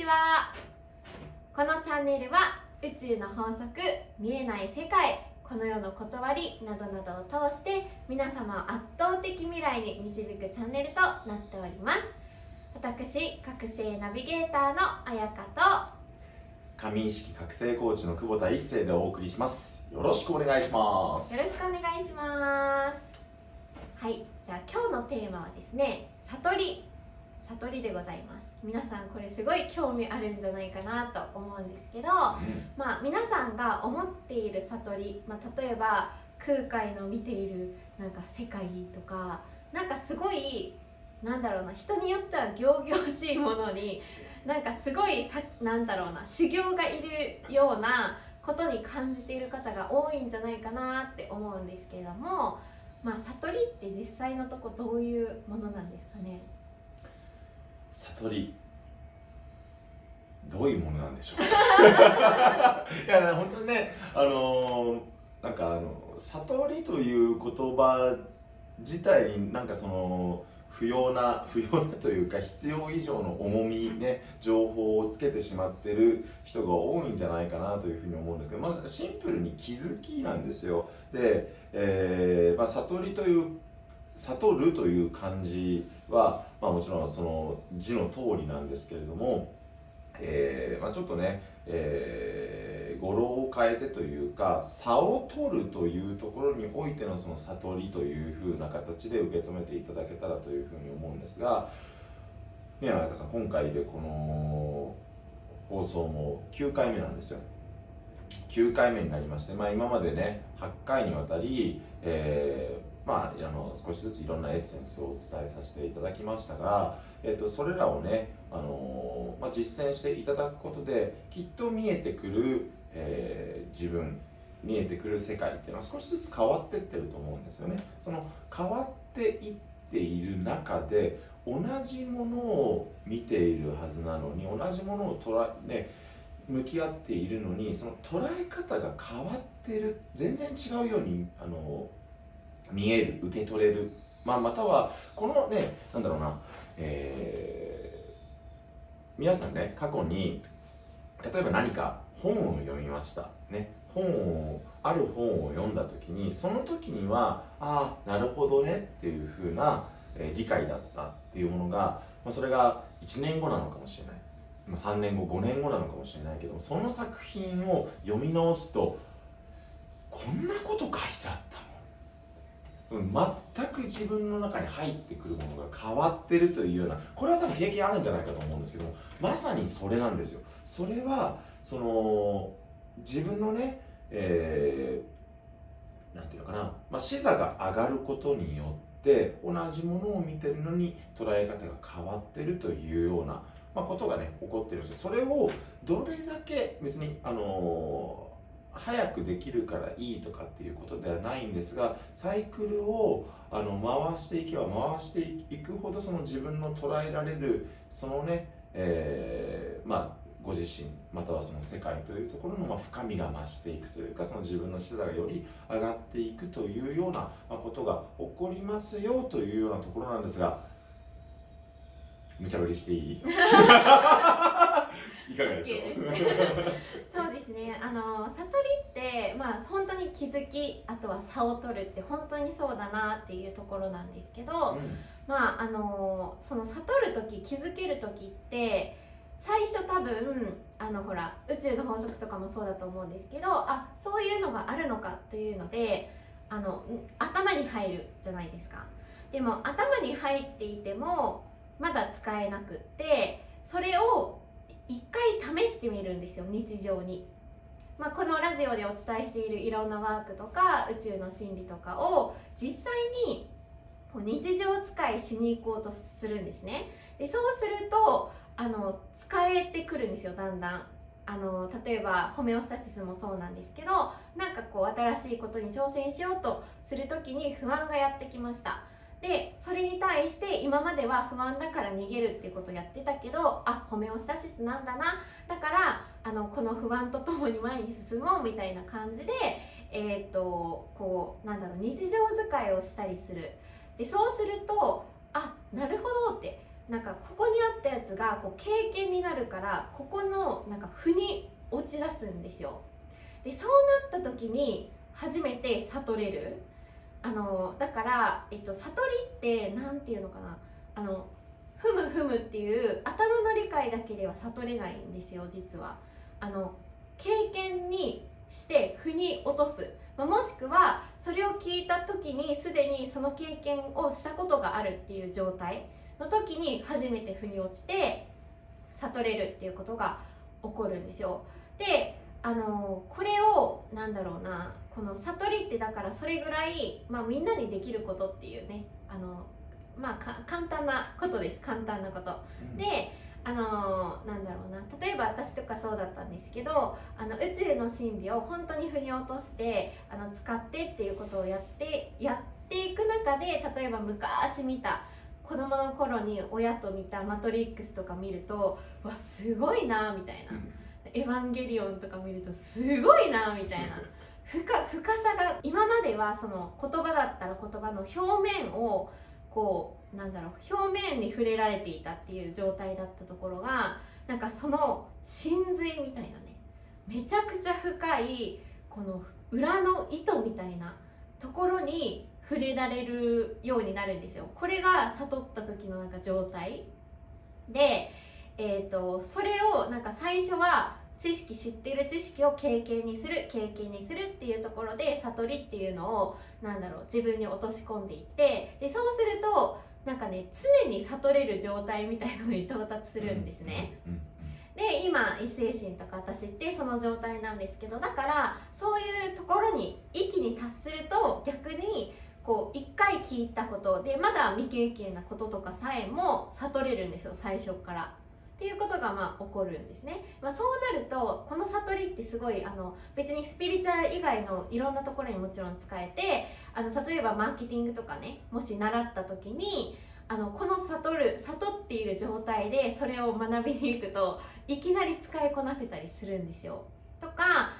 ちは。このチャンネルは宇宙の法則見えない世界この世の断りなどなどを通して皆様を圧倒的未来に導くチャンネルとなっております。私覚醒ナビゲーターのあやかと神意識覚醒コーチの久保田一生でお送りします。よろしくお願いします。よろしくお願いします。はいじゃあ今日のテーマはですね悟り悟りでございます。皆さんこれすごい興味あるんじゃないかなと思うんですけど、うん。まあ皆さんが思っている悟り、まあ、例えば空海の見ているなんか世界とかなんかすごいなんだろうな人によっては仰々しいものになんかすごいさなんだろうな修行がいるようなことに感じている方が多いんじゃないかなって思うんですけれども、まあ、悟りって実際のとこどういうものなんですかね？悟り。どういうものなんでしょう？いや本当にねあのなんかあの悟りという言葉自体になんかその不要な不要なというか必要以上の重みね情報をつけてしまってる人が多いんじゃないかなというふうに思うんですけどまずシンプルに気づきなんですよ。で、えーまあ、悟りという悟るという漢字は、まあ、もちろんその字の通りなんですけれども、えーまあ、ちょっとね、えー語呂を変えてというか差を取るというところにおいてのその悟りというふうな形で受け止めていただけたらというふうに思うんですが宮中さん今回でこの放送も9回目なんですよ。9回目になりまして、まあ、今までね8回にわたり、えーまあ、あの少しずついろんなエッセンスをお伝えさせていただきましたが、えっとそれらをね、あのまあ、実践していただくことできっと見えてくる、えー自分見えてくる世界っていうのは少しずつ変わってってると思うんですよね。その変わっていっている中で同じものを見ているはずなのに同じものを捉え、ね、向き合っているのにその捉え方が変わってる全然違うようにあの見える受け取れる、まあ、またはこのねなんだろうな、えー皆さんね過去に例えば何か本を読みました。ね本をある本を読んだ時にその時にはああなるほどねっていう風な、えー理解だったっていうものが、まあ、それが1年後なのかもしれない、まあ、3年後5年後なのかもしれないけどその作品を読み直すとこんなこと書いてあったその全く自分の中に入ってくるものが変わってるというようなこれは多分経験あるんじゃないかと思うんですけどまさにそれなんですよ。それはその自分のね、えーていうのかな、まあ、視座が上がることによって同じものを見てるのに捉え方が変わってるというような、まあ、ことがね起こってるんですそれをどれだけ別にあのー早くできるからいいとかっていうことではないんですがサイクルをあの回していけば回していくほどその自分の捉えられるそのね、えーまあご自身またはその世界というところのま深みが増していくというかその自分の視座がより上がっていくというようなことが起こりますよというようなところなんですが無茶ぶりしていい？いかがでしょう？ね。あの悟りってまあ本当に気づきあとは差を取るって本当にそうだなっていうところなんですけど、まああのその悟る時気づける時って最初多分あのほら宇宙の法則とかもそうだと思うんですけどあそういうのがあるのかというのであのん頭に入るじゃないですか。でも頭に入っていてもまだ使えなくってそれを一回試してみるんですよ日常に。まあ、このラジオでお伝えしているいろんなワークとか宇宙の真理とかを実際に日常使いしに行こうとするんですね。でそうするとあの使えてくるんですよだんだん。あの例えばホメオスタシスもそうなんですけどなんかこう新しいことに挑戦しようとする時に不安がやってきました。でそれに対して今までは不安だから逃げるってことをやってたけどあホメオスタシスなんだな。だからあのこの不安とともに前に進もうみたいな感じでえっ、とこうなんだろう日常使いをしたりする。でそうするとあなるほどって。なんかここにあったやつがこう経験になるからここのなんか負に落ち出すんですよ。でそうなった時に初めて悟れる。あのだから、えっと、悟りって何て言うのかな。あのふむふむっていう頭の理解だけでは悟れないんですよ実は。あの経験にして腑に落とす、まあ、もしくはそれを聞いた時にすでにその経験をしたことがあるっていう状態の時に初めて腑に落ちて悟れるっていうことが起こるんですよ。であのこれをなんだろうなこの悟りってだからそれぐらい、まあ、みんなにできることっていうねあのまあか簡単なことです。簡単なこと。であのなんだろうな例えば私とかそうだったんですけどあの宇宙の真理を本当に腑に落としてあの使ってっていうことをやってやっていく中で例えば昔見た子供の頃に親と見た「マトリックス」とか見るとわすごいなみたいな「エヴァンゲリオン」とか見るとすごいなみたいな。深深さが今まではその言葉だったら言葉の表面をこうなんだろう表面に触れられていたっていう状態だったところがなんかその真髄みたいなね。めちゃくちゃ深いこの裏の糸みたいなところに触れられるようになるんですよ。これが悟った時のなんか状態。で、えー、とそれをなんか最初は知識知ってる知識を経験にする経験にするっていうところで悟りっていうのをなんだろう自分に落とし込んでいってでそうするとなんかね常に悟れる状態みたいなのに到達するんですね。うんうんで今異星人とか私ってその状態なんですけどだからそういうところに一気に達すると逆にこう一回聞いたことでまだ未経験なこととかさえも悟れるんですよ最初から。っていうことがまあ起こるんですね、まあ、そうなるとこの悟りってすごいあの別にスピリチュアル以外のいろんなところにもちろん使えてあの例えばマーケティングとかねもし習った時にあのこの悟る悟っている状態でそれを学びに行くといきなり使いこなせたりするんですよ。とか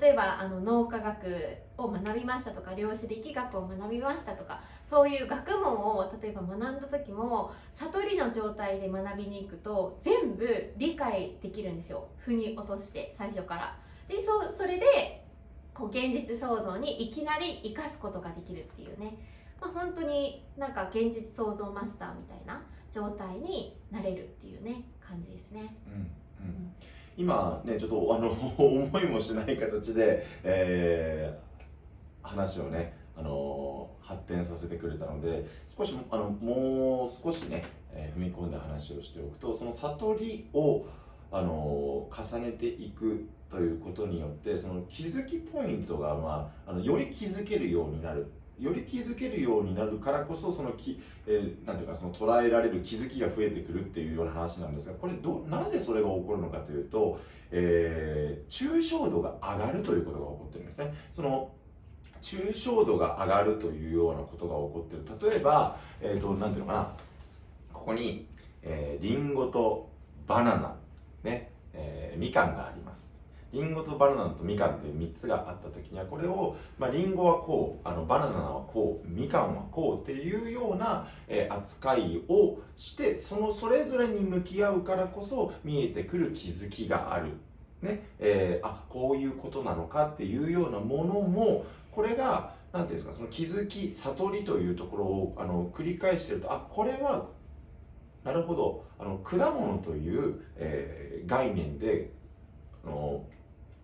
例えばあの脳科学を学びましたとか量子力学を学びましたとかそういう学問を例えば学んだ時も悟りの状態で学びに行くと全部理解できるんですよ腑に落として最初から。でそそれでこう現実創造にいきなり生かすことができるっていうね、まあ、本当になんか現実創造マスターみたいな状態になれるっていうね感じですね。うんうん今ねちょっとあの思いもしない形で、えー話をねあの発展させてくれたので少しあのもう少しね、えー踏み込んで話をしておくとその悟りをあの重ねていくということによってその気づきポイントが、まあ、あのより気づけるようになるより気づけるようになるからこそそのき、えーなんていうかその捉えられる気づきが増えてくるっていうような話なんですがこれどなぜそれが起こるのかというと、えー抽象度が上がるということが起こってるんですね。その抽象度が上がるというようなことが起こってる。例えば、えー、となんていうのかな。ここに、えー、リンゴとバナナ、ねえーみかんがありリンゴとバナナとみかんという3つがあった時にはこれを、まあ、リンゴはこうあのバナナはこうみかんはこうっていうような、えー扱いをしてそのそれぞれに向き合うからこそ見えてくる気づきがある。ねえーあこういうことなのかっていうようなものもこれがなんていうんですかその気づき悟りというところをあの繰り返してるとあこれはなるほどあの果物という、えー概念であの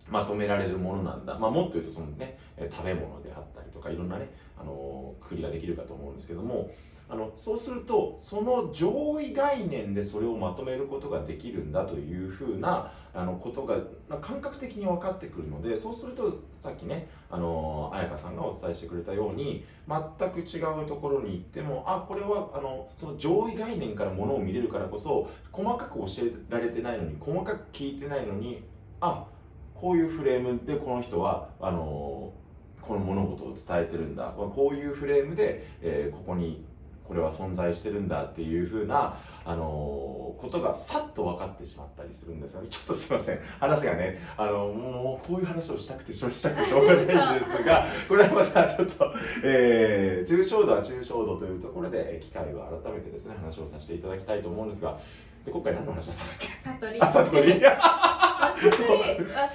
まとめられるものなんだ、まあ、もっと言うとそのね食べ物であったりとかいろんなねあのくくりができるかと思うんですけどもあのそうするとその上位概念でそれをまとめることができるんだというふうなあのことがま感覚的に分かってくるのでそうするとさっきねあの彩香さんがお伝えしてくれたように全く違うところに行ってもあこれはあのその上位概念からものを見れるからこそ細かく教えられてないのに細かく聞いてないのにあこういうフレームでこの人はあのこの物事を伝えてるんだ。こういうフレームで、えーここにここれは存在してるんだっていうふうな、あのことがさっと分かってしまったりするんですよね。ちょっとすいません。話がねあのもうこういう話をしたくてしょしたくてしょうがないんですが これはまたちょっと、えー、抽象度は抽象度というところで機会を改めてですね話をさせていただきたいと思うんですがで今回何の話だったっけ？悟りあ悟り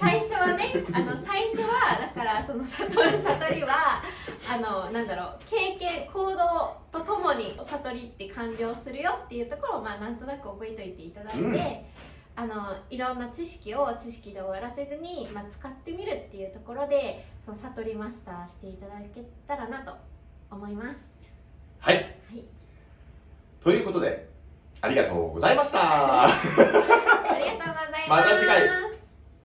最初はねあの最初はだからその悟る悟りはあのなんだろう経験行動とともに悟りって完了するよっていうところをまあなんとなく覚えておいていただいて、うん。あのいろんな知識を知識で終わらせずに、まあ、使ってみるっていうところでその悟りマスターしていただけたらなと思います。はい。はい、ということでありがとうございました ありがとうございます。また次回